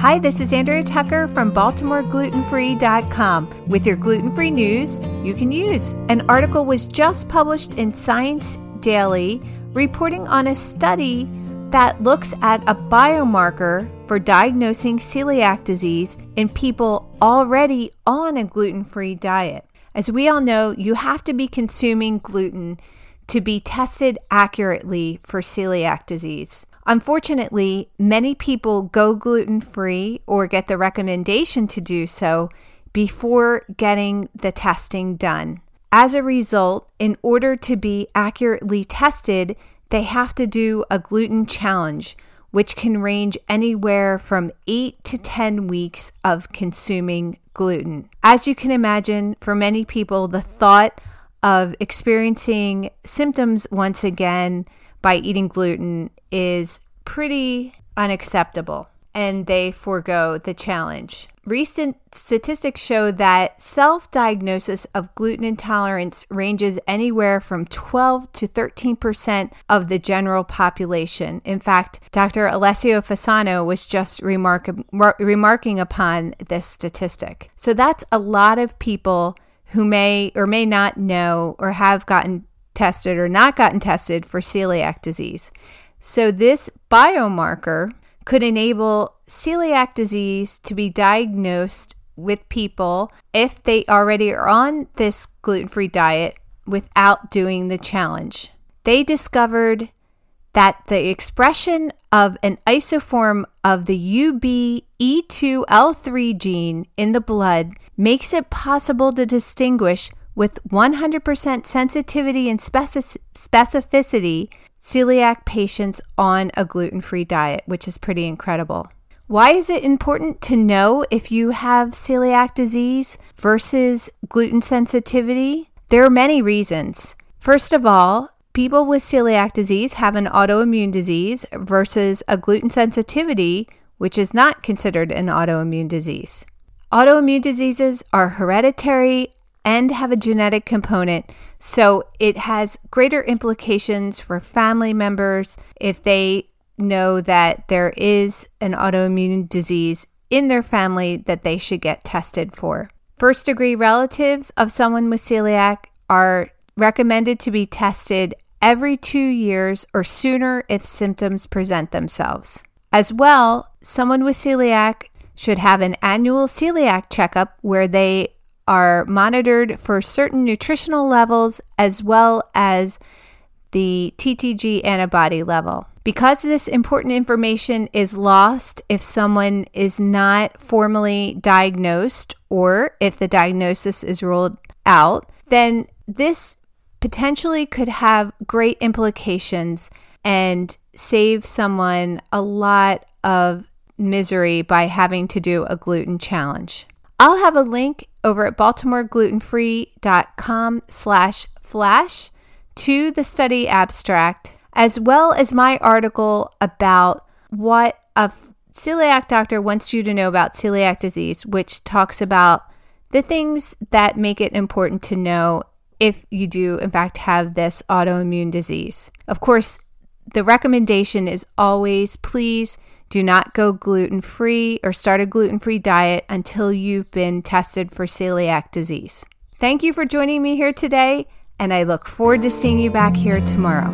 Hi, this is Andrea Tucker from BaltimoreGlutenFree.com with your gluten free news you can use. An article was just published in Science Daily reporting on a study that looks at a biomarker for diagnosing celiac disease in people already on a gluten free diet. As we all know, you have to be consuming gluten to be tested accurately for celiac disease. Unfortunately, many people go gluten free or get the recommendation to do so before getting the testing done. As a result, in order to be accurately tested, they have to do a gluten challenge, which can range anywhere from 8 to 10 weeks of consuming gluten. As you can imagine, for many people, the thought of experiencing symptoms once again by eating gluten is pretty unacceptable and they forego the challenge. Recent statistics show that self diagnosis of gluten intolerance ranges anywhere from 12 to 13% of the general population. In fact, Dr. Alessio Fasano was just remark- mar- remarking upon this statistic. So that's a lot of people who may or may not know or have gotten tested or not gotten tested for celiac disease. So, this biomarker could enable celiac disease to be diagnosed with people if they already are on this gluten free diet without doing the challenge. They discovered that the expression of an isoform of the UBE2L3 gene in the blood makes it possible to distinguish with 100% sensitivity and specificity celiac patients on a gluten free diet, which is pretty incredible. Why is it important to know if you have celiac disease versus gluten sensitivity? There are many reasons. First of all, people with celiac disease have an autoimmune disease versus a gluten sensitivity, which is not considered an autoimmune disease. Autoimmune diseases are hereditary and have a genetic component, so it has greater implications for family members if they know that there is an autoimmune disease in their family that they should get tested for. First degree relatives of someone with celiac are recommended to be tested every two years or sooner if symptoms present themselves. As well, someone with celiac should have an annual celiac checkup where they are monitored for certain nutritional levels as well as the TTG antibody level. Because this important information is lost if someone is not formally diagnosed or if the diagnosis is ruled out, then this potentially could have great implications and save someone a lot of misery by having to do a gluten challenge. I'll have a link over at baltimoreglutenfree.com slash flash to the study abstract, as well as my article about what a celiac doctor wants you to know about celiac disease, which talks about the things that make it important to know if you do, in fact, have this autoimmune disease. Of course, the recommendation is always please do not go gluten free or start a gluten free diet until you've been tested for celiac disease. Thank you for joining me here today, and I look forward to seeing you back here tomorrow.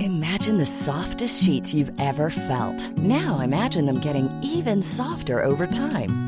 Imagine the softest sheets you've ever felt. Now imagine them getting even softer over time.